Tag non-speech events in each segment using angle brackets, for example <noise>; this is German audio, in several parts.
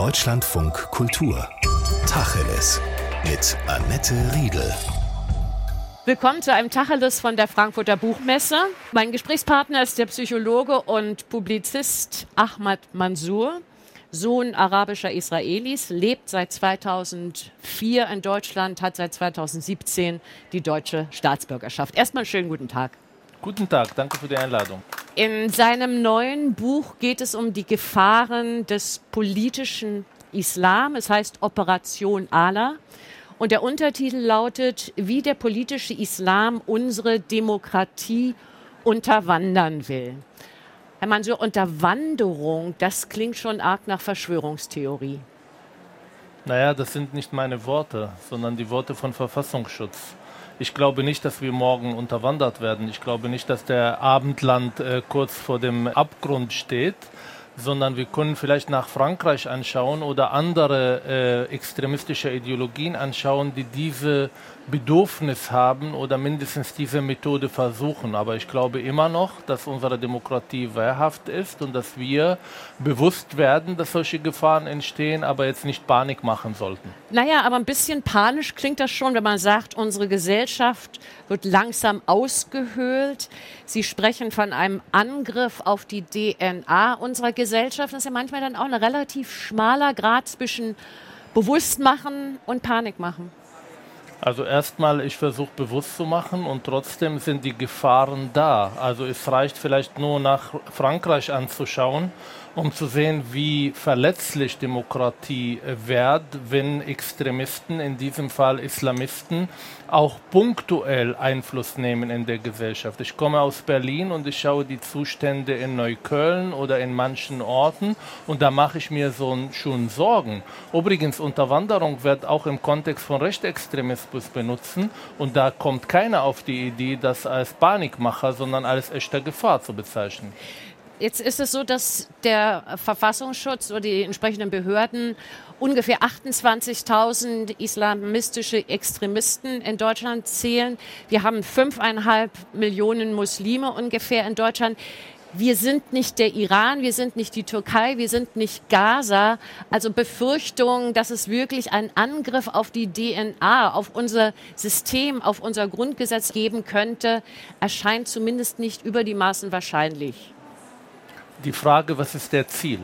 Deutschlandfunk Kultur. Tacheles. Mit Annette Riedel. Willkommen zu einem Tacheles von der Frankfurter Buchmesse. Mein Gesprächspartner ist der Psychologe und Publizist Ahmad Mansour. Sohn arabischer Israelis, lebt seit 2004 in Deutschland, hat seit 2017 die deutsche Staatsbürgerschaft. Erstmal einen schönen guten Tag. Guten Tag, danke für die Einladung. In seinem neuen Buch geht es um die Gefahren des politischen Islam. Es heißt Operation Allah. Und der Untertitel lautet, wie der politische Islam unsere Demokratie unterwandern will. Herr Mansur, Unterwanderung, das klingt schon arg nach Verschwörungstheorie. Naja, das sind nicht meine Worte, sondern die Worte von Verfassungsschutz. Ich glaube nicht, dass wir morgen unterwandert werden. Ich glaube nicht, dass der Abendland äh, kurz vor dem Abgrund steht sondern wir können vielleicht nach Frankreich anschauen oder andere äh, extremistische Ideologien anschauen, die diese Bedürfnis haben oder mindestens diese Methode versuchen. Aber ich glaube immer noch, dass unsere Demokratie wehrhaft ist und dass wir bewusst werden, dass solche Gefahren entstehen, aber jetzt nicht Panik machen sollten. Naja, aber ein bisschen panisch klingt das schon, wenn man sagt, unsere Gesellschaft wird langsam ausgehöhlt. Sie sprechen von einem Angriff auf die DNA unserer Gesellschaft. Das ist ja manchmal dann auch ein relativ schmaler Grad zwischen Bewusstmachen und Panikmachen. Also erstmal, ich versuche bewusst zu machen und trotzdem sind die Gefahren da. Also es reicht vielleicht nur nach Frankreich anzuschauen um zu sehen, wie verletzlich Demokratie wird, wenn Extremisten, in diesem Fall Islamisten, auch punktuell Einfluss nehmen in der Gesellschaft. Ich komme aus Berlin und ich schaue die Zustände in Neukölln oder in manchen Orten und da mache ich mir so schon Sorgen. Übrigens, Unterwanderung wird auch im Kontext von Rechtsextremismus benutzen und da kommt keiner auf die Idee, das als Panikmacher, sondern als echte Gefahr zu bezeichnen. Jetzt ist es so, dass der Verfassungsschutz oder die entsprechenden Behörden ungefähr 28.000 islamistische Extremisten in Deutschland zählen. Wir haben fünfeinhalb Millionen Muslime ungefähr in Deutschland. Wir sind nicht der Iran, wir sind nicht die Türkei, wir sind nicht Gaza. Also Befürchtungen, dass es wirklich einen Angriff auf die DNA, auf unser System, auf unser Grundgesetz geben könnte, erscheint zumindest nicht über die Maßen wahrscheinlich die Frage, was ist der Ziel?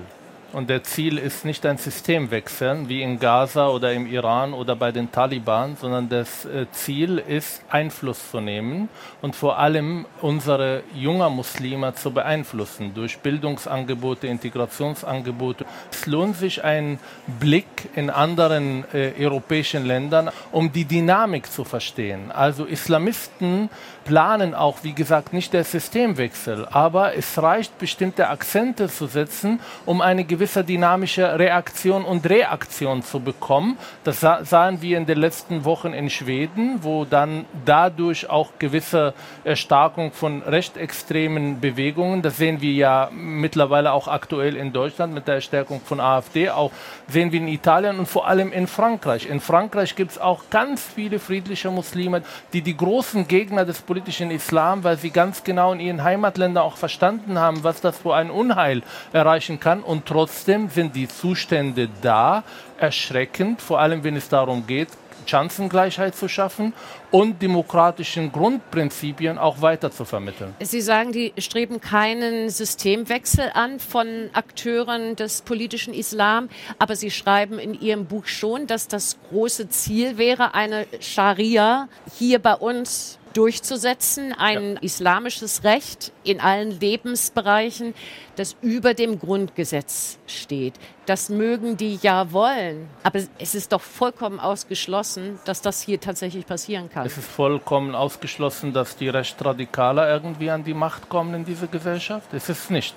Und der Ziel ist nicht ein Systemwechsel wie in Gaza oder im Iran oder bei den Taliban, sondern das äh, Ziel ist, Einfluss zu nehmen und vor allem unsere jungen Muslime zu beeinflussen durch Bildungsangebote, Integrationsangebote. Es lohnt sich ein Blick in anderen äh, europäischen Ländern, um die Dynamik zu verstehen. Also Islamisten planen auch, wie gesagt, nicht der Systemwechsel, aber es reicht, bestimmte Akzente zu setzen, um eine gewisse dynamische Reaktion und Reaktion zu bekommen. Das sah, sahen wir in den letzten Wochen in Schweden, wo dann dadurch auch gewisse Erstarkung von rechtsextremen Bewegungen, das sehen wir ja mittlerweile auch aktuell in Deutschland mit der Stärkung von AfD, auch sehen wir in Italien und vor allem in Frankreich. In Frankreich gibt es auch ganz viele friedliche Muslime, die die großen Gegner des politischen Islam, weil sie ganz genau in ihren Heimatländern auch verstanden haben, was das für ein Unheil erreichen kann und trotzdem sind die Zustände da, erschreckend, vor allem wenn es darum geht, Chancengleichheit zu schaffen und demokratischen Grundprinzipien auch weiter zu vermitteln. Sie sagen, die streben keinen Systemwechsel an von Akteuren des politischen Islam, aber Sie schreiben in Ihrem Buch schon, dass das große Ziel wäre, eine Scharia hier bei uns durchzusetzen, ein ja. islamisches Recht in allen Lebensbereichen, das über dem Grundgesetz steht. Das mögen die ja wollen, aber es ist doch vollkommen ausgeschlossen, dass das hier tatsächlich passieren kann. Es ist vollkommen ausgeschlossen, dass die Rechtsradikaler irgendwie an die Macht kommen in dieser Gesellschaft. Es ist nicht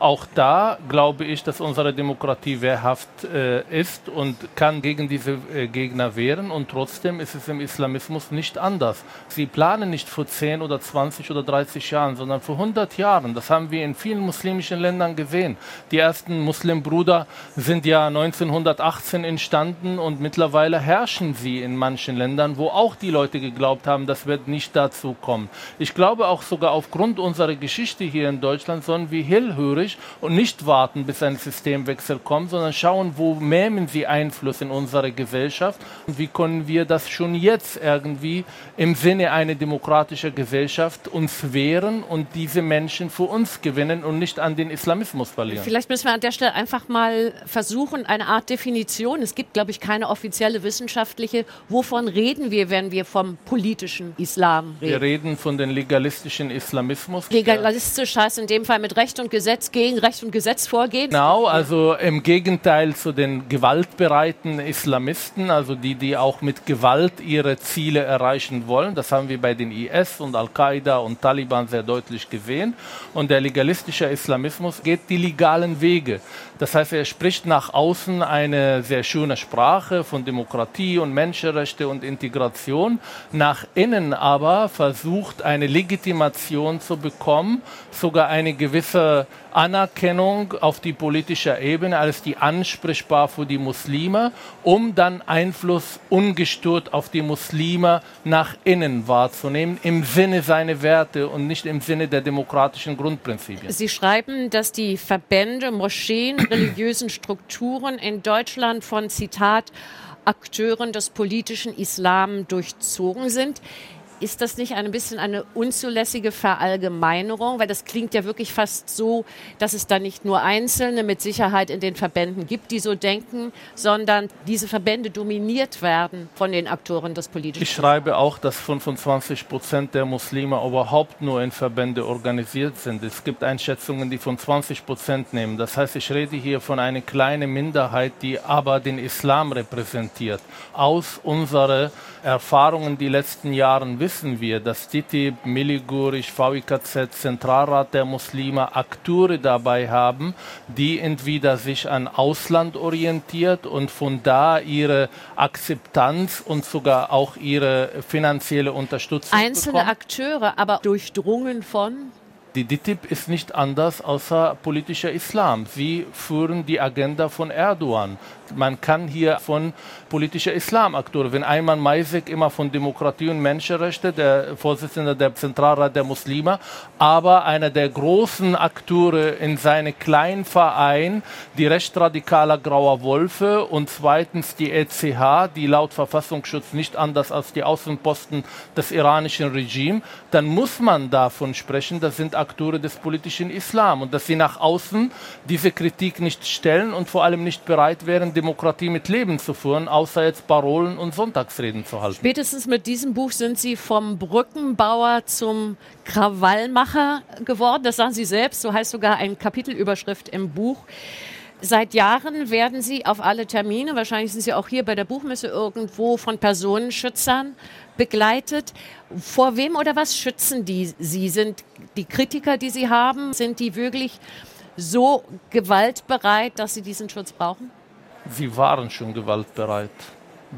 auch da glaube ich, dass unsere Demokratie wehrhaft äh, ist und kann gegen diese äh, Gegner wehren. Und trotzdem ist es im Islamismus nicht anders. Sie planen nicht vor 10 oder 20 oder 30 Jahren, sondern vor 100 Jahren. Das haben wir in vielen muslimischen Ländern gesehen. Die ersten Muslimbrüder sind ja 1918 entstanden und mittlerweile herrschen sie in manchen Ländern, wo auch die Leute geglaubt haben, das wird nicht dazu kommen. Ich glaube auch sogar aufgrund unserer Geschichte hier in Deutschland sollen wir hellhörig kritisch und nicht warten, bis ein Systemwechsel kommt, sondern schauen, wo nehmen sie Einfluss in unsere Gesellschaft und wie können wir das schon jetzt irgendwie im Sinne einer demokratischen Gesellschaft uns wehren und diese Menschen für uns gewinnen und nicht an den Islamismus verlieren. Vielleicht müssen wir an der Stelle einfach mal versuchen, eine Art Definition. Es gibt, glaube ich, keine offizielle wissenschaftliche. Wovon reden wir, wenn wir vom politischen Islam reden? Wir reden von dem legalistischen Islamismus. Legalistisch heißt in dem Fall mit Recht und Gesetz gegen Recht und Gesetz vorgehen. Genau, also im Gegenteil zu den gewaltbereiten Islamisten, also die, die auch mit Gewalt ihre Ziele erreichen wollen. Das haben wir bei den IS und Al-Qaida und Taliban sehr deutlich gesehen. Und der legalistische Islamismus geht die legalen Wege. Das heißt, er spricht nach außen eine sehr schöne Sprache von Demokratie und Menschenrechte und Integration. Nach innen aber versucht eine Legitimation zu bekommen, sogar eine gewisse Anerkennung auf die politische Ebene als die ansprechbar für die Muslime, um dann Einfluss ungestört auf die Muslime nach innen wahrzunehmen, im Sinne seiner Werte und nicht im Sinne der demokratischen Grundprinzipien. Sie schreiben, dass die Verbände, Moscheen, <clears throat> religiösen Strukturen in Deutschland von Zitat Akteuren des politischen Islam durchzogen sind. Ist das nicht ein bisschen eine unzulässige Verallgemeinerung? Weil das klingt ja wirklich fast so, dass es da nicht nur Einzelne mit Sicherheit in den Verbänden gibt, die so denken, sondern diese Verbände dominiert werden von den Akteuren des politischen. Ich schreibe auch, dass 25 Prozent der Muslime überhaupt nur in Verbände organisiert sind. Es gibt Einschätzungen, die von 20 Prozent nehmen. Das heißt, ich rede hier von einer kleinen Minderheit, die aber den Islam repräsentiert. Aus unserer Erfahrungen die letzten Jahren wissen wir, dass DITIB, Miligurisch, VIKZ, Zentralrat der Muslime Akteure dabei haben, die entweder sich an Ausland orientiert und von da ihre Akzeptanz und sogar auch ihre finanzielle Unterstützung Einzelne bekommen. Akteure, aber durchdrungen von Die DITIB ist nicht anders außer politischer Islam. Sie führen die Agenda von Erdogan. Man kann hier von politischer Islamakteur, wenn Ayman Maisek immer von Demokratie und Menschenrechte, der Vorsitzende der Zentralrat der Muslime, aber einer der großen Akteure in seinem kleinen Verein, die rechtsradikaler Grauer Wolfe und zweitens die ECH, die laut Verfassungsschutz nicht anders als die Außenposten des iranischen Regimes, dann muss man davon sprechen, das sind Akteure des politischen Islam und dass sie nach außen diese Kritik nicht stellen und vor allem nicht bereit wären, Demokratie mit Leben zu führen, außer jetzt Parolen und Sonntagsreden zu halten. Spätestens mit diesem Buch sind Sie vom Brückenbauer zum Krawallmacher geworden. Das sagen Sie selbst. So heißt sogar eine Kapitelüberschrift im Buch. Seit Jahren werden Sie auf alle Termine, wahrscheinlich sind Sie auch hier bei der Buchmesse irgendwo, von Personenschützern begleitet. Vor wem oder was schützen die Sie? Sind die Kritiker, die Sie haben, sind die wirklich so gewaltbereit, dass sie diesen Schutz brauchen? Sie waren schon gewaltbereit,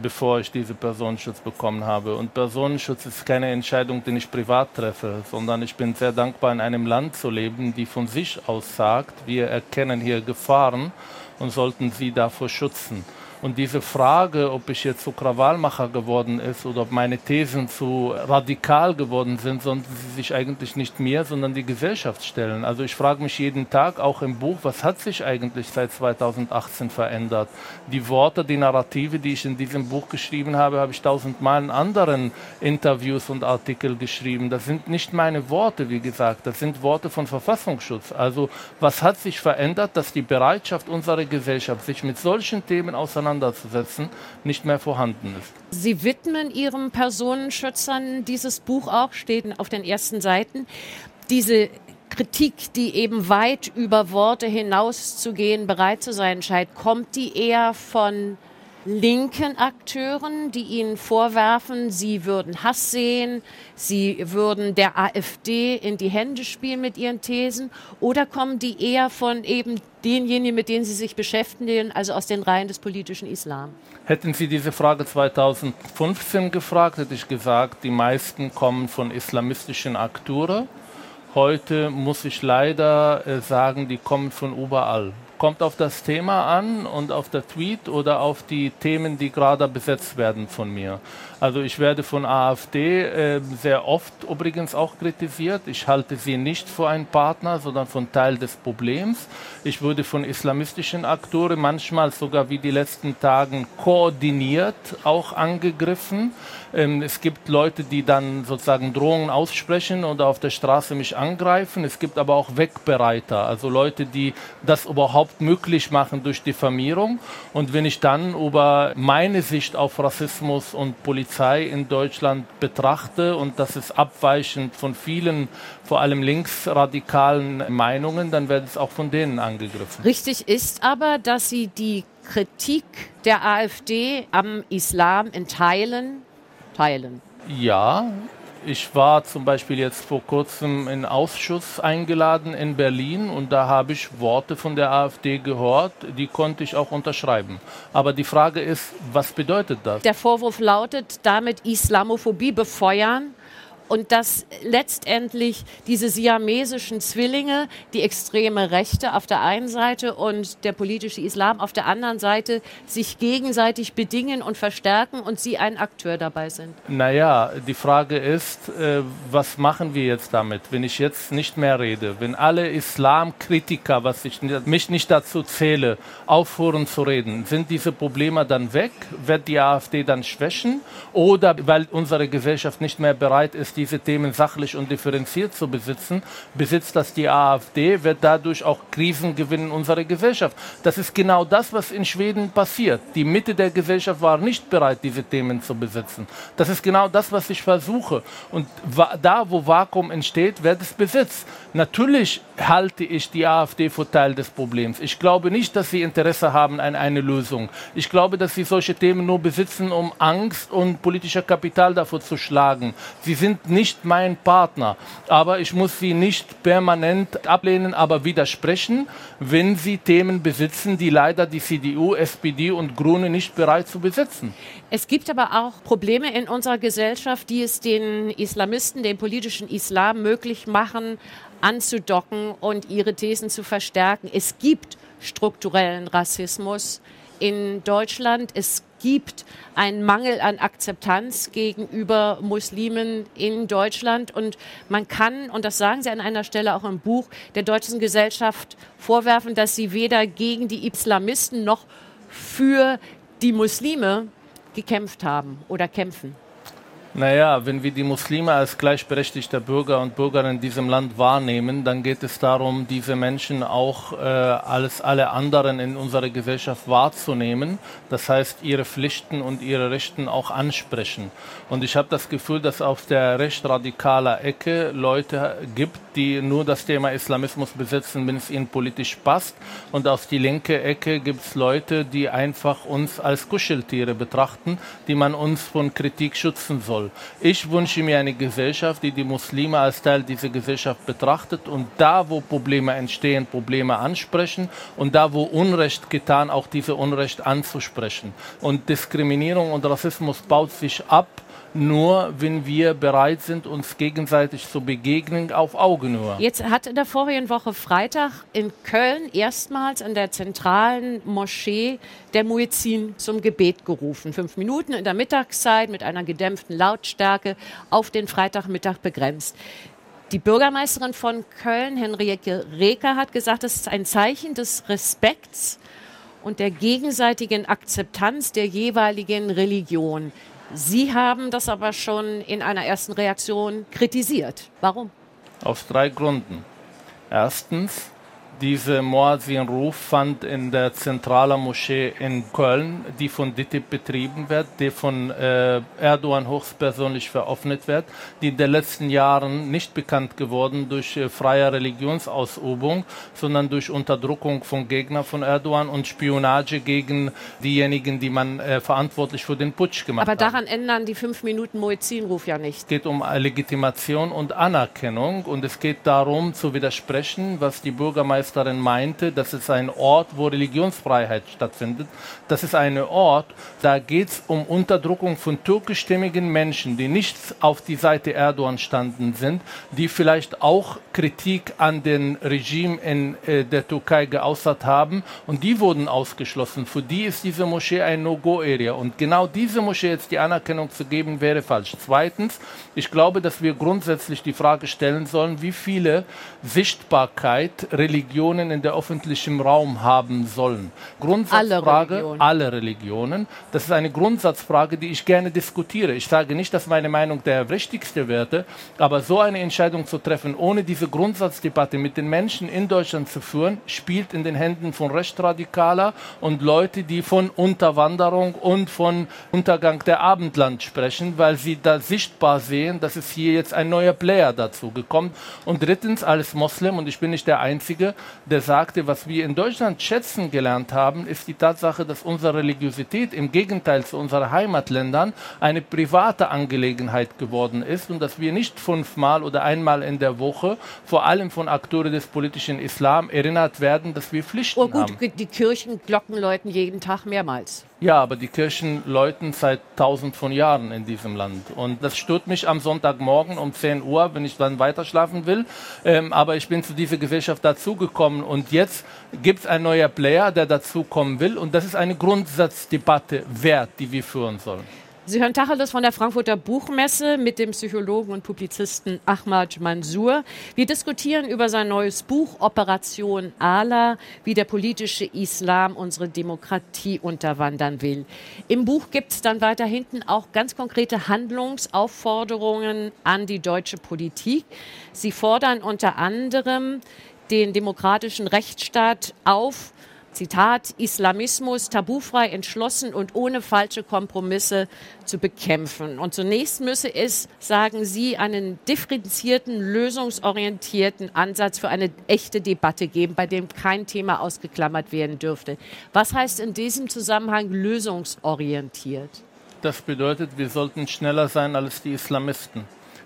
bevor ich diese Personenschutz bekommen habe. Und Personenschutz ist keine Entscheidung, die ich privat treffe, sondern ich bin sehr dankbar, in einem Land zu leben, die von sich aus sagt, wir erkennen hier Gefahren und sollten sie davor schützen. Und diese Frage, ob ich jetzt zu Krawallmacher geworden ist oder ob meine Thesen zu radikal geworden sind, sollten sie sich eigentlich nicht mir, sondern die Gesellschaft stellen. Also ich frage mich jeden Tag, auch im Buch, was hat sich eigentlich seit 2018 verändert? Die Worte, die Narrative, die ich in diesem Buch geschrieben habe, habe ich tausendmal in anderen Interviews und Artikeln geschrieben. Das sind nicht meine Worte, wie gesagt, das sind Worte von Verfassungsschutz. Also was hat sich verändert, dass die Bereitschaft unserer Gesellschaft, sich mit solchen Themen auseinanderzusetzen, nicht mehr vorhanden ist. Sie widmen Ihren Personenschützern dieses Buch auch, steht auf den ersten Seiten. Diese Kritik, die eben weit über Worte hinauszugehen bereit zu sein scheint, kommt die eher von linken Akteuren, die ihnen vorwerfen, sie würden Hass sehen, sie würden der AfD in die Hände spielen mit ihren Thesen, oder kommen die eher von eben denjenigen, mit denen sie sich beschäftigen, also aus den Reihen des politischen Islam? Hätten Sie diese Frage 2015 gefragt, hätte ich gesagt, die meisten kommen von islamistischen Akteuren. Heute muss ich leider äh, sagen, die kommen von überall Kommt auf das Thema an und auf der Tweet oder auf die Themen, die gerade besetzt werden von mir. Also ich werde von AfD äh, sehr oft übrigens auch kritisiert. Ich halte sie nicht für einen Partner, sondern von Teil des Problems. Ich wurde von islamistischen Akteuren manchmal sogar wie die letzten Tagen koordiniert auch angegriffen. Ähm, es gibt Leute, die dann sozusagen Drohungen aussprechen oder auf der Straße mich angreifen. Es gibt aber auch Wegbereiter, also Leute, die das überhaupt möglich machen durch Diffamierung. Und wenn ich dann über meine Sicht auf Rassismus und Polizei in Deutschland betrachte und das ist abweichend von vielen, vor allem linksradikalen Meinungen, dann wird es auch von denen angegriffen. Richtig ist aber, dass Sie die Kritik der AfD am Islam in Teilen teilen? Ja, ich war zum Beispiel jetzt vor kurzem in Ausschuss eingeladen in Berlin und da habe ich Worte von der AfD gehört, die konnte ich auch unterschreiben. Aber die Frage ist, was bedeutet das? Der Vorwurf lautet, damit Islamophobie befeuern und dass letztendlich diese siamesischen Zwillinge, die extreme Rechte auf der einen Seite und der politische Islam auf der anderen Seite, sich gegenseitig bedingen und verstärken und sie ein Akteur dabei sind. Naja, die Frage ist, äh, was machen wir jetzt damit, wenn ich jetzt nicht mehr rede, wenn alle Islamkritiker, was ich mich nicht dazu zähle, aufhören zu reden, sind diese Probleme dann weg? Wird die AfD dann schwächen? Oder weil unsere Gesellschaft nicht mehr bereit ist, diese Themen sachlich und differenziert zu besitzen, besitzt das die AfD, wird dadurch auch Krisen gewinnen in unserer Gesellschaft. Das ist genau das, was in Schweden passiert. Die Mitte der Gesellschaft war nicht bereit, diese Themen zu besitzen. Das ist genau das, was ich versuche. Und da, wo Vakuum entsteht, wird es besetzt. Natürlich halte ich die AfD für Teil des Problems. Ich glaube nicht, dass sie Interesse haben an einer Lösung. Ich glaube, dass sie solche Themen nur besitzen, um Angst und politischer Kapital dafür zu schlagen. Sie sind nicht mein Partner. Aber ich muss sie nicht permanent ablehnen, aber widersprechen, wenn sie Themen besitzen, die leider die CDU, SPD und Grüne nicht bereit zu besitzen. Es gibt aber auch Probleme in unserer Gesellschaft, die es den Islamisten, dem politischen Islam möglich machen, anzudocken und ihre Thesen zu verstärken. Es gibt strukturellen Rassismus in Deutschland. Es gibt einen Mangel an Akzeptanz gegenüber Muslimen in Deutschland. Und man kann, und das sagen Sie an einer Stelle auch im Buch, der deutschen Gesellschaft vorwerfen, dass sie weder gegen die Islamisten noch für die Muslime gekämpft haben oder kämpfen. Naja, wenn wir die Muslime als gleichberechtigte Bürger und Bürgerinnen in diesem Land wahrnehmen, dann geht es darum, diese Menschen auch äh, als alle anderen in unserer Gesellschaft wahrzunehmen. Das heißt, ihre Pflichten und ihre Rechten auch ansprechen. Und ich habe das Gefühl, dass auf der recht radikaler Ecke Leute gibt, die nur das Thema Islamismus besetzen, wenn es ihnen politisch passt. Und auf die linke Ecke gibt es Leute, die einfach uns als Kuscheltiere betrachten, die man uns von Kritik schützen soll soll. Ich wünsche mir eine Gesellschaft, die die Muslime als Teil dieser Gesellschaft betrachtet und da, wo Probleme entstehen, Probleme ansprechen und da, wo Unrecht getan, auch diese Unrecht anzusprechen. Und Diskriminierung und Rassismus baut sich ab nur wenn wir bereit sind, uns gegenseitig zu begegnen auf Augenhöhe. Jetzt hat in der vorigen Woche Freitag in Köln erstmals in der zentralen Moschee der Muezzin zum Gebet gerufen. Fünf Minuten in der Mittagszeit mit einer gedämpften Lautstärke auf den Freitagmittag begrenzt. Die Bürgermeisterin von Köln, Henriette Reker, hat gesagt, es ist ein Zeichen des Respekts und der gegenseitigen Akzeptanz der jeweiligen Religion. Sie haben das aber schon in einer ersten Reaktion kritisiert. Warum? Aus drei Gründen. Erstens, dieser Moazin-Ruf fand in der zentralen Moschee in Köln, die von DITIB betrieben wird, die von äh, Erdogan höchstpersönlich veröffentlicht wird, die in den letzten Jahren nicht bekannt geworden durch äh, freie Religionsausübung, sondern durch Unterdrückung von Gegnern von Erdogan und Spionage gegen diejenigen, die man äh, verantwortlich für den Putsch gemacht hat. Aber daran haben. ändern die fünf Minuten Moazin-Ruf ja nicht. Es geht um Legitimation und Anerkennung und es geht darum zu widersprechen, was die Bürgermeister Bürgermeisterin meinte, das ist ein Ort, wo Religionsfreiheit stattfindet. Das ist ein Ort, da geht es um Unterdrückung von türkischstämmigen Menschen, die nicht auf die Seite Erdogan standen sind, die vielleicht auch Kritik an den Regime in äh, der Türkei geäußert haben und die wurden ausgeschlossen. Für die ist diese Moschee ein No-Go-Area und genau diese Moschee jetzt die Anerkennung zu geben, wäre falsch. Zweitens, ich glaube, dass wir grundsätzlich die Frage stellen sollen, wie viele Sichtbarkeit Religionen in der öffentlichen Raum haben sollen. Grundsatzfrage, alle Religionen. alle Religionen. Das ist eine Grundsatzfrage, die ich gerne diskutiere. Ich sage nicht, dass meine Meinung der wichtigste wäre, aber so eine Entscheidung zu treffen, ohne diese Grundsatzdebatte mit den Menschen in Deutschland zu führen, spielt in den Händen von Rechtsradikaler und Leute, die von Unterwanderung und von Untergang der Abendland sprechen, weil sie da sichtbar sehen, dass es hier jetzt ein neuer Player dazu gekommen. Und drittens, als Moslem, und ich bin nicht der Einzige, der sagte, was wir in Deutschland schätzen gelernt haben, ist die Tatsache, dass unsere Religiosität im Gegenteil zu unseren Heimatländern eine private Angelegenheit geworden ist und dass wir nicht fünfmal oder einmal in der Woche, vor allem von Akteuren des politischen Islam, erinnert werden, dass wir Pflichten oh gut, haben. Die Kirchenglocken läuten jeden Tag mehrmals. Ja, aber die Kirchen läuten seit tausend von Jahren in diesem Land. Und das stört mich am Sonntagmorgen um 10 Uhr, wenn ich dann weiter schlafen will. Ähm, aber ich bin zu dieser Gesellschaft dazugekommen und jetzt gibt es ein neuer Player, der dazukommen will. Und das ist eine Grundsatzdebatte wert, die wir führen sollen. Sie hören Tacheles von der Frankfurter Buchmesse mit dem Psychologen und Publizisten Ahmad Mansour. Wir diskutieren über sein neues Buch Operation Ala, wie der politische Islam unsere Demokratie unterwandern will. Im Buch gibt es dann weiter hinten auch ganz konkrete Handlungsaufforderungen an die deutsche Politik. Sie fordern unter anderem den demokratischen Rechtsstaat auf, Zitat, Islamismus tabufrei, entschlossen und ohne falsche Kompromisse zu bekämpfen. Und zunächst müsse es, sagen Sie, einen differenzierten, lösungsorientierten Ansatz für eine echte Debatte geben, bei dem kein Thema ausgeklammert werden dürfte. Was heißt in diesem Zusammenhang lösungsorientiert? Das bedeutet, wir sollten schneller sein als die Islamisten.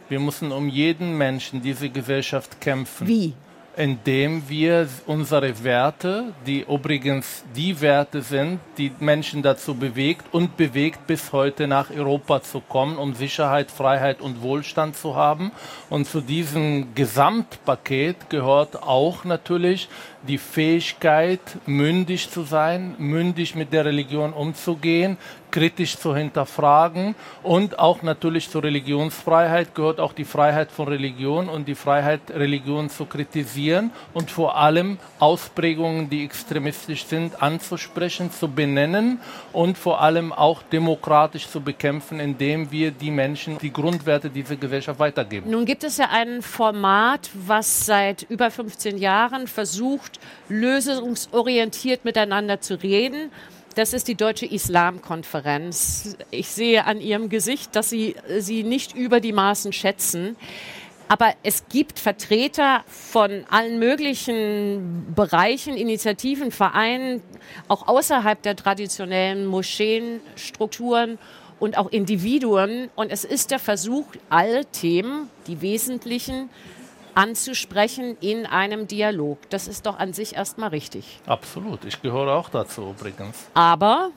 Wir müssen um jeden Menschen diese Gesellschaft kämpfen. Wie? Indem wir unsere Werte, die übrigens die Werte sind, die Menschen dazu bewegt und bewegt bis heute nach Europa zu kommen, um Sicherheit, Freiheit und Wohlstand zu haben. Und zu diesem Gesamtpaket gehört auch natürlich die Fähigkeit, mündig zu sein, mündig mit der Religion umzugehen, kritisch zu hinterfragen und auch natürlich zur Religionsfreiheit gehört auch die Freiheit von Religion und die Freiheit, Religion zu kritisieren und vor allem Ausprägungen, die extremistisch sind, anzusprechen, zu benennen und vor allem auch demokratisch zu bekämpfen, indem wir die Menschen die Grundwerte dieser Gesellschaft weitergeben. Nun gibt es ja ein Format, was seit über 15 Jahren versucht, lösungsorientiert miteinander zu reden. Das ist die Deutsche Islamkonferenz. Ich sehe an Ihrem Gesicht, dass Sie sie nicht über die Maßen schätzen. Aber es gibt Vertreter von allen möglichen Bereichen, Initiativen, Vereinen, auch außerhalb der traditionellen Moscheenstrukturen und auch Individuen. Und es ist der Versuch, alle Themen, die wesentlichen, anzusprechen in einem Dialog. Das ist doch an sich erstmal richtig. Absolut. Ich gehöre auch dazu übrigens. Aber?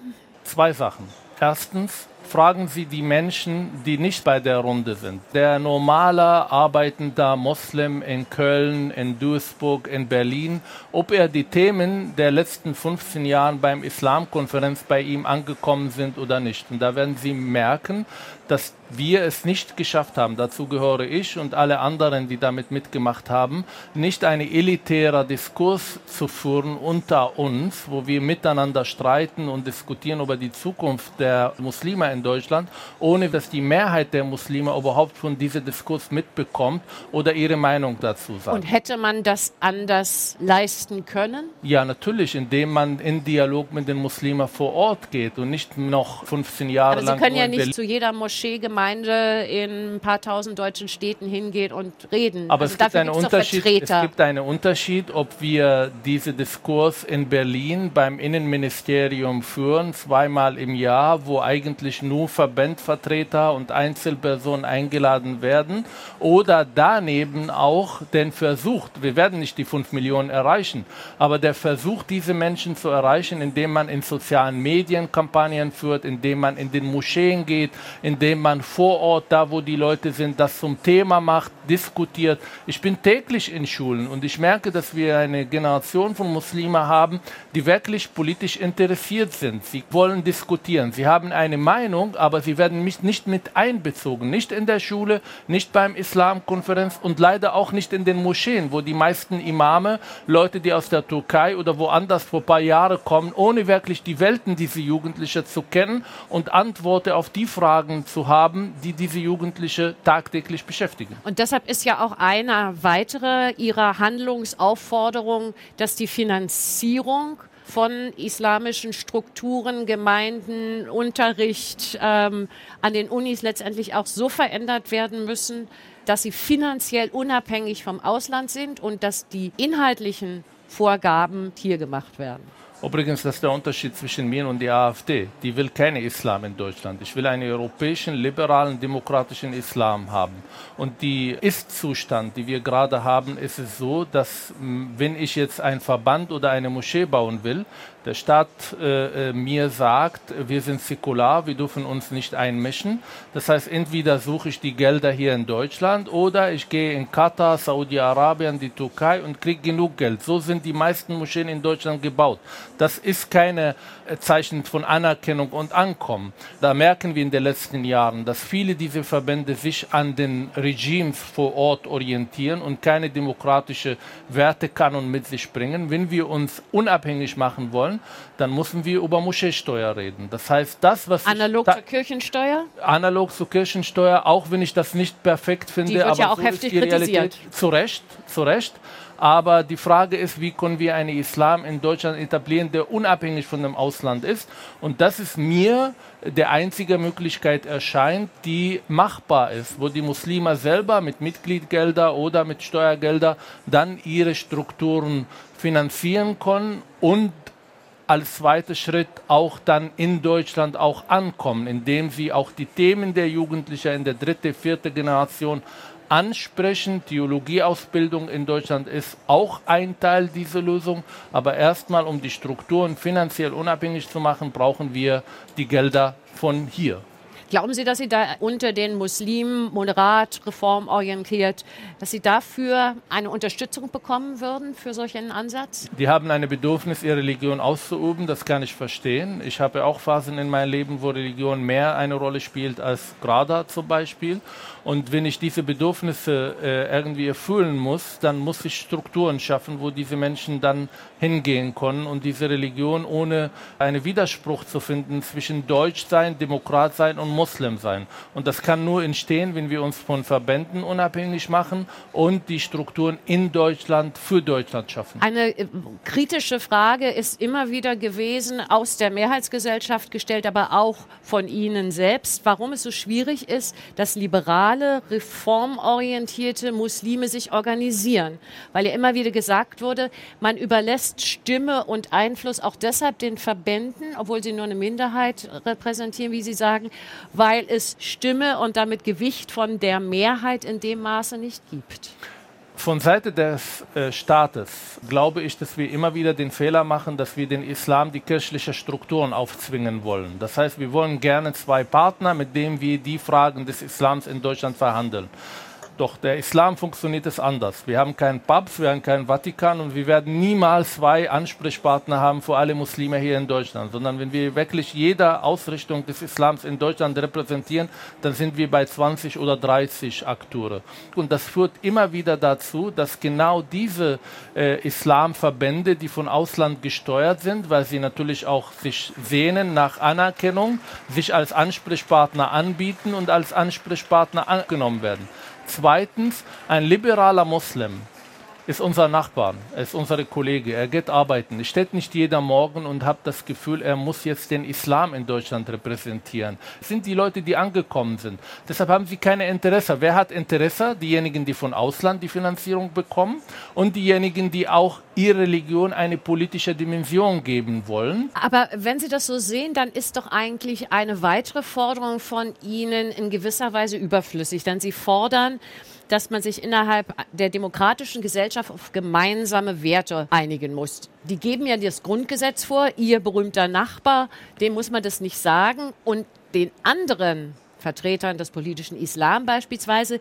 Zwei Sachen. Erstens, fragen Sie die Menschen, die nicht bei der Runde sind. Der normale arbeitende Moslem in Köln, in Duisburg, in Berlin, ob er die Themen der letzten 15 Jahre beim Islamkonferenz bei ihm angekommen sind oder nicht. Und da werden Sie merken, dass wir es nicht geschafft haben, dazu gehöre ich und alle anderen, die damit mitgemacht haben, nicht einen elitärer Diskurs zu führen unter uns, wo wir miteinander streiten und diskutieren über die Zukunft der Muslime in Deutschland, ohne dass die Mehrheit der Muslime überhaupt von diesem Diskurs mitbekommt oder ihre Meinung dazu sagt. Und hätte man das anders leisten können? Ja, natürlich, indem man in Dialog mit den Muslimen vor Ort geht und nicht noch 15 Jahre Aber lang. Sie können ja nicht zu jeder Moscheegemeinde in ein paar tausend deutschen Städten hingehen und reden. Aber also es, gibt einen Unterschied, es gibt einen Unterschied, ob wir diesen Diskurs in Berlin beim Innenministerium führen, zweimal im Jahr, wo eigentlich wirklich nur Verbandvertreter und Einzelpersonen eingeladen werden oder daneben auch den Versuch, wir werden nicht die 5 Millionen erreichen, aber der Versuch, diese Menschen zu erreichen, indem man in sozialen Medien Kampagnen führt, indem man in den Moscheen geht, indem man vor Ort, da wo die Leute sind, das zum Thema macht, diskutiert. Ich bin täglich in Schulen und ich merke, dass wir eine Generation von Muslimen haben, die wirklich politisch interessiert sind. Sie wollen diskutieren. Sie haben eine Meinung, aber sie werden nicht mit einbezogen. Nicht in der Schule, nicht beim Islamkonferenz und leider auch nicht in den Moscheen, wo die meisten Imame, Leute, die aus der Türkei oder woanders vor ein paar Jahren kommen, ohne wirklich die Welten dieser Jugendlichen zu kennen und Antworten auf die Fragen zu haben, die diese Jugendliche tagtäglich beschäftigen. Und deshalb ist ja auch eine weitere ihrer Handlungsaufforderungen, dass die Finanzierung von islamischen Strukturen, Gemeinden, Unterricht ähm, an den Unis letztendlich auch so verändert werden müssen, dass sie finanziell unabhängig vom Ausland sind und dass die inhaltlichen Vorgaben hier gemacht werden. Übrigens, das ist der Unterschied zwischen mir und der AfD. Die will keine Islam in Deutschland. Ich will einen europäischen, liberalen, demokratischen Islam haben. Und die Ist-Zustand, die wir gerade haben, ist es so, dass wenn ich jetzt einen Verband oder eine Moschee bauen will, der Staat äh, äh, mir sagt, wir sind säkular, wir dürfen uns nicht einmischen. Das heißt, entweder suche ich die Gelder hier in Deutschland oder ich gehe in Katar, Saudi-Arabien, die Türkei und kriege genug Geld. So sind die meisten Moscheen in Deutschland gebaut. Das ist keine äh, Zeichen von Anerkennung und Ankommen. Da merken wir in den letzten Jahren, dass viele dieser Verbände sich an den Regimes vor Ort orientieren und keine demokratische Wertekanon mit sich bringen. Wenn wir uns unabhängig machen wollen, dann müssen wir über Moscheesteuer reden. Das heißt, das, was analog zur Kirchensteuer? Analog zur Kirchensteuer, auch wenn ich das nicht perfekt finde, die wird aber ja auch so heftig die Realität. kritisiert. Zu Recht, zu Recht. Aber die Frage ist, wie können wir einen Islam in Deutschland etablieren, der unabhängig von dem Ausland ist? Und das ist mir der einzige Möglichkeit erscheint, die machbar ist, wo die Muslime selber mit Mitgliedgelder oder mit Steuergelder dann ihre Strukturen finanzieren können und als zweiter Schritt auch dann in Deutschland auch ankommen, indem sie auch die Themen der Jugendlichen in der dritten, vierten Generation ansprechen. Theologieausbildung in Deutschland ist auch ein Teil dieser Lösung. Aber erstmal, um die Strukturen finanziell unabhängig zu machen, brauchen wir die Gelder von hier. Glauben Sie, dass Sie da unter den Muslimen moderat, reformorientiert, dass Sie dafür eine Unterstützung bekommen würden für solch einen Ansatz? Die haben ein Bedürfnis, ihre Religion auszuüben, das kann ich verstehen. Ich habe auch Phasen in meinem Leben, wo Religion mehr eine Rolle spielt als gerade zum Beispiel. Und wenn ich diese Bedürfnisse äh, irgendwie erfüllen muss, dann muss ich Strukturen schaffen, wo diese Menschen dann hingehen können und diese Religion ohne einen Widerspruch zu finden zwischen Deutsch sein, Demokrat sein und Muslim sein. Und das kann nur entstehen, wenn wir uns von Verbänden unabhängig machen und die Strukturen in Deutschland für Deutschland schaffen. Eine äh, kritische Frage ist immer wieder gewesen, aus der Mehrheitsgesellschaft gestellt, aber auch von Ihnen selbst, warum es so schwierig ist, dass liberale liberale, reformorientierte Muslime sich organisieren. Weil ja immer wieder gesagt wurde, man überlässt Stimme und Einfluss auch deshalb den Verbänden, obwohl sie nur eine Minderheit repräsentieren, wie Sie sagen, weil es Stimme und damit Gewicht von der Mehrheit in dem Maße nicht gibt. Von Seite des äh, Staates glaube ich, dass wir immer wieder den Fehler machen, dass wir den Islam die kirchlichen Strukturen aufzwingen wollen. Das heißt, wir wollen gerne zwei Partner, mit denen wir die Fragen des Islams in Deutschland verhandeln. Doch der Islam funktioniert es anders. Wir haben keinen Papst, wir haben keinen Vatikan und wir werden niemals zwei Ansprechpartner haben für alle Muslime hier in Deutschland, sondern wenn wir wirklich jede Ausrichtung des Islams in Deutschland repräsentieren, dann sind wir bei 20 oder 30 Akteure. Und das führt immer wieder dazu, dass genau diese äh, Islamverbände, die von Ausland gesteuert sind, weil sie natürlich auch sich sehnen nach Anerkennung, sich als Ansprechpartner anbieten und als Ansprechpartner angenommen werden. Zweitens, ein liberaler Muslim ist unser Nachbar, ist unser Kollege, er geht arbeiten. Es steht nicht jeder Morgen und hat das Gefühl, er muss jetzt den Islam in Deutschland repräsentieren. Es sind die Leute, die angekommen sind. Deshalb haben sie keine Interesse. Wer hat Interesse? Diejenigen, die von Ausland die Finanzierung bekommen und diejenigen, die auch ihre Religion eine politische Dimension geben wollen. Aber wenn Sie das so sehen, dann ist doch eigentlich eine weitere Forderung von Ihnen in gewisser Weise überflüssig. Denn Sie fordern, dass man sich innerhalb der demokratischen Gesellschaft auf gemeinsame Werte einigen muss. Die geben ja das Grundgesetz vor, ihr berühmter Nachbar, dem muss man das nicht sagen. Und den anderen Vertretern des politischen Islam beispielsweise,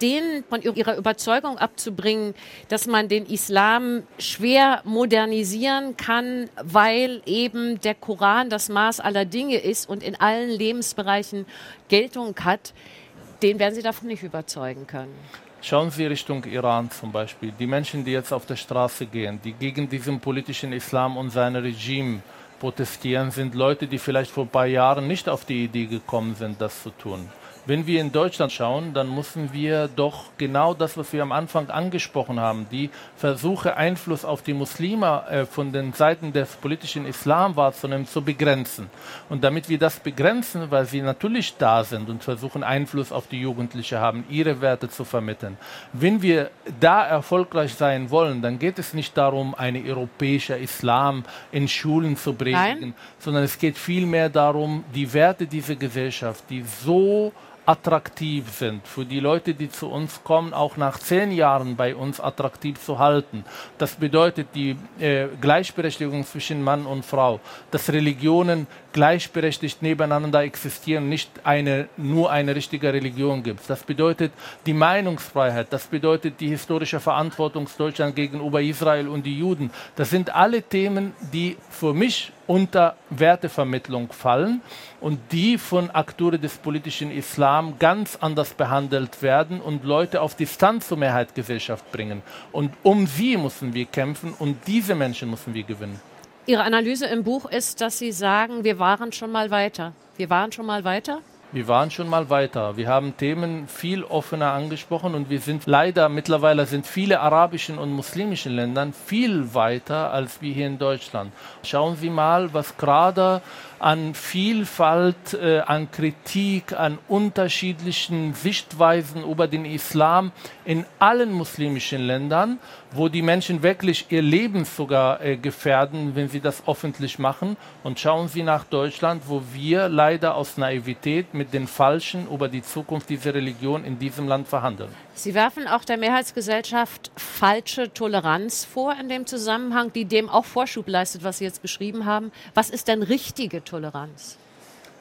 denen von ihrer Überzeugung abzubringen, dass man den Islam schwer modernisieren kann, weil eben der Koran das Maß aller Dinge ist und in allen Lebensbereichen Geltung hat, den werden Sie davon nicht überzeugen können. Schauen Sie Richtung Iran zum Beispiel. Die Menschen, die jetzt auf der Straße gehen, die gegen diesen politischen Islam und sein Regime protestieren, sind Leute, die vielleicht vor ein paar Jahren nicht auf die Idee gekommen sind, das zu tun. Wenn wir in Deutschland schauen, dann müssen wir doch genau das, was wir am Anfang angesprochen haben, die Versuche, Einfluss auf die Muslime äh, von den Seiten des politischen Islam wahrzunehmen, zu begrenzen. Und damit wir das begrenzen, weil sie natürlich da sind und versuchen, Einfluss auf die Jugendliche haben, ihre Werte zu vermitteln. Wenn wir da erfolgreich sein wollen, dann geht es nicht darum, einen europäischen Islam in Schulen zu predigen, sondern es geht vielmehr darum, die Werte dieser Gesellschaft, die so attraktiv sind, für die Leute, die zu uns kommen, auch nach zehn Jahren bei uns attraktiv zu halten. Das bedeutet die äh, Gleichberechtigung zwischen Mann und Frau, dass Religionen gleichberechtigt nebeneinander existieren, nicht eine, nur eine richtige Religion gibt. Das bedeutet die Meinungsfreiheit, das bedeutet die historische Verantwortung Deutschlands gegenüber Israel und die Juden. Das sind alle Themen, die für mich unter Wertevermittlung fallen und die von Akteuren des politischen Islam ganz anders behandelt werden und Leute auf Distanz zur Mehrheitsgesellschaft bringen. Und um sie müssen wir kämpfen und diese Menschen müssen wir gewinnen. Ihre Analyse im Buch ist, dass Sie sagen, wir waren schon mal weiter. Wir waren schon mal weiter? Wir waren schon mal weiter. Wir haben Themen viel offener angesprochen und wir sind leider mittlerweile sind viele arabischen und muslimischen Ländern viel weiter als wir hier in Deutschland. Schauen Sie mal, was gerade an Vielfalt, äh, an Kritik, an unterschiedlichen Sichtweisen über den Islam in allen muslimischen Ländern, wo die Menschen wirklich ihr Leben sogar äh, gefährden, wenn sie das öffentlich machen. Und schauen Sie nach Deutschland, wo wir leider aus Naivität mit den Falschen über die Zukunft dieser Religion in diesem Land verhandeln. Sie werfen auch der Mehrheitsgesellschaft falsche Toleranz vor in dem Zusammenhang, die dem auch Vorschub leistet, was Sie jetzt beschrieben haben. Was ist denn richtige Toleranz?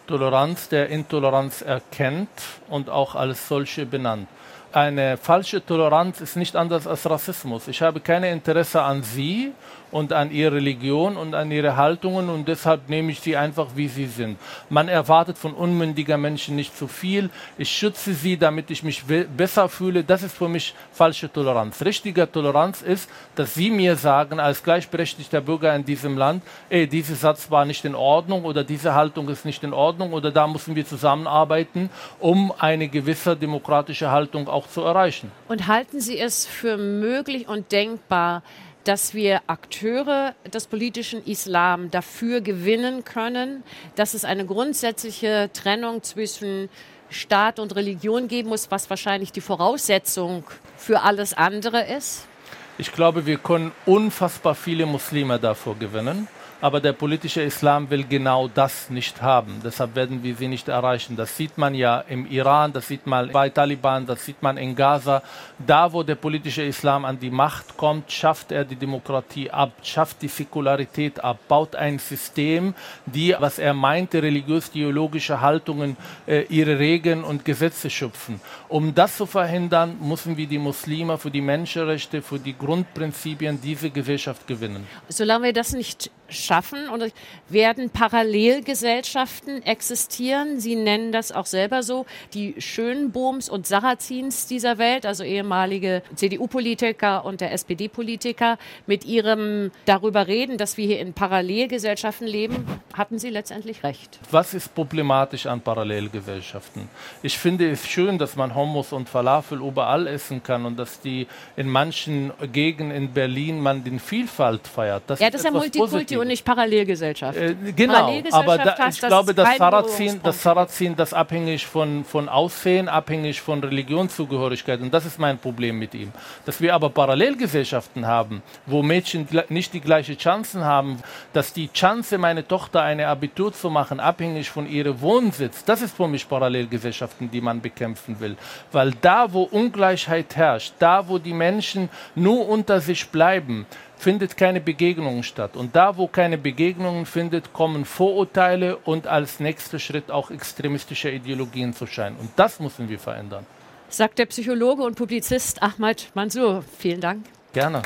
Toleranz, der Intoleranz erkennt und auch als solche benannt. Eine falsche Toleranz ist nicht anders als Rassismus. Ich habe kein Interesse an Sie und an ihre Religion und an ihre Haltungen und deshalb nehme ich sie einfach, wie sie sind. Man erwartet von unmündiger Menschen nicht zu viel. Ich schütze sie, damit ich mich besser fühle. Das ist für mich falsche Toleranz. Richtige Toleranz ist, dass sie mir sagen, als gleichberechtigter Bürger in diesem Land, ey, dieser Satz war nicht in Ordnung oder diese Haltung ist nicht in Ordnung oder da müssen wir zusammenarbeiten, um eine gewisse demokratische Haltung auch zu erreichen. Und halten Sie es für möglich und denkbar, dass wir Akteure des politischen Islam dafür gewinnen können, dass es eine grundsätzliche Trennung zwischen Staat und Religion geben muss, was wahrscheinlich die Voraussetzung für alles andere ist? Ich glaube, wir können unfassbar viele Muslime davor gewinnen aber der politische Islam will genau das nicht haben. Deshalb werden wir sie nicht erreichen. Das sieht man ja im Iran, das sieht man bei Taliban, das sieht man in Gaza. Da, wo der politische Islam an die Macht kommt, schafft er die Demokratie ab, schafft die Säkularität ab, baut ein System, die, was er meinte, religiös-theologische Haltungen, äh, ihre Regeln und Gesetze schöpfen. Um das zu verhindern, müssen wir die Muslime für die Menschenrechte, für die Grundprinzipien dieser Gesellschaft gewinnen. Solange wir das nicht schaffen und werden Parallelgesellschaften existieren. Sie nennen das auch selber so, die Schönbohms und Sarrazins dieser Welt, also ehemalige CDU-Politiker und der SPD-Politiker, mit ihrem darüber reden, dass wir hier in Parallelgesellschaften leben, hatten sie letztendlich recht. Was ist problematisch an Parallelgesellschaften? Ich finde es schön, dass man Hummus und Falafel überall essen kann und dass die in manchen Gegenden in Berlin man den Vielfalt feiert. Das ja, das ist ja Multikulti und nicht Parallelgesellschaft. Äh, genau, Parallelgesellschaft aber da, ich glaube, das Sarrazin, das Sarrazin, das abhängig von, von Aussehen, abhängig von Religionszugehörigkeit. Und das ist mein Problem mit ihm. Dass wir aber Parallelgesellschaften haben, wo Mädchen nicht die gleichen Chancen haben, dass die Chance, meine Tochter eine Abitur zu machen, abhängig von ihrem Wohnsitz, das ist für mich Parallelgesellschaften, die man bekämpfen will. Weil da, wo Ungleichheit herrscht, da, wo die Menschen nur unter sich bleiben, findet keine Begegnung statt. Und da, wo keine Begegnungen findet, kommen Vorurteile und als nächster Schritt auch extremistische Ideologien zu scheinen. Und das müssen wir verändern. Sagt der Psychologe und Publizist Ahmad Mansour. Vielen Dank. Gerne.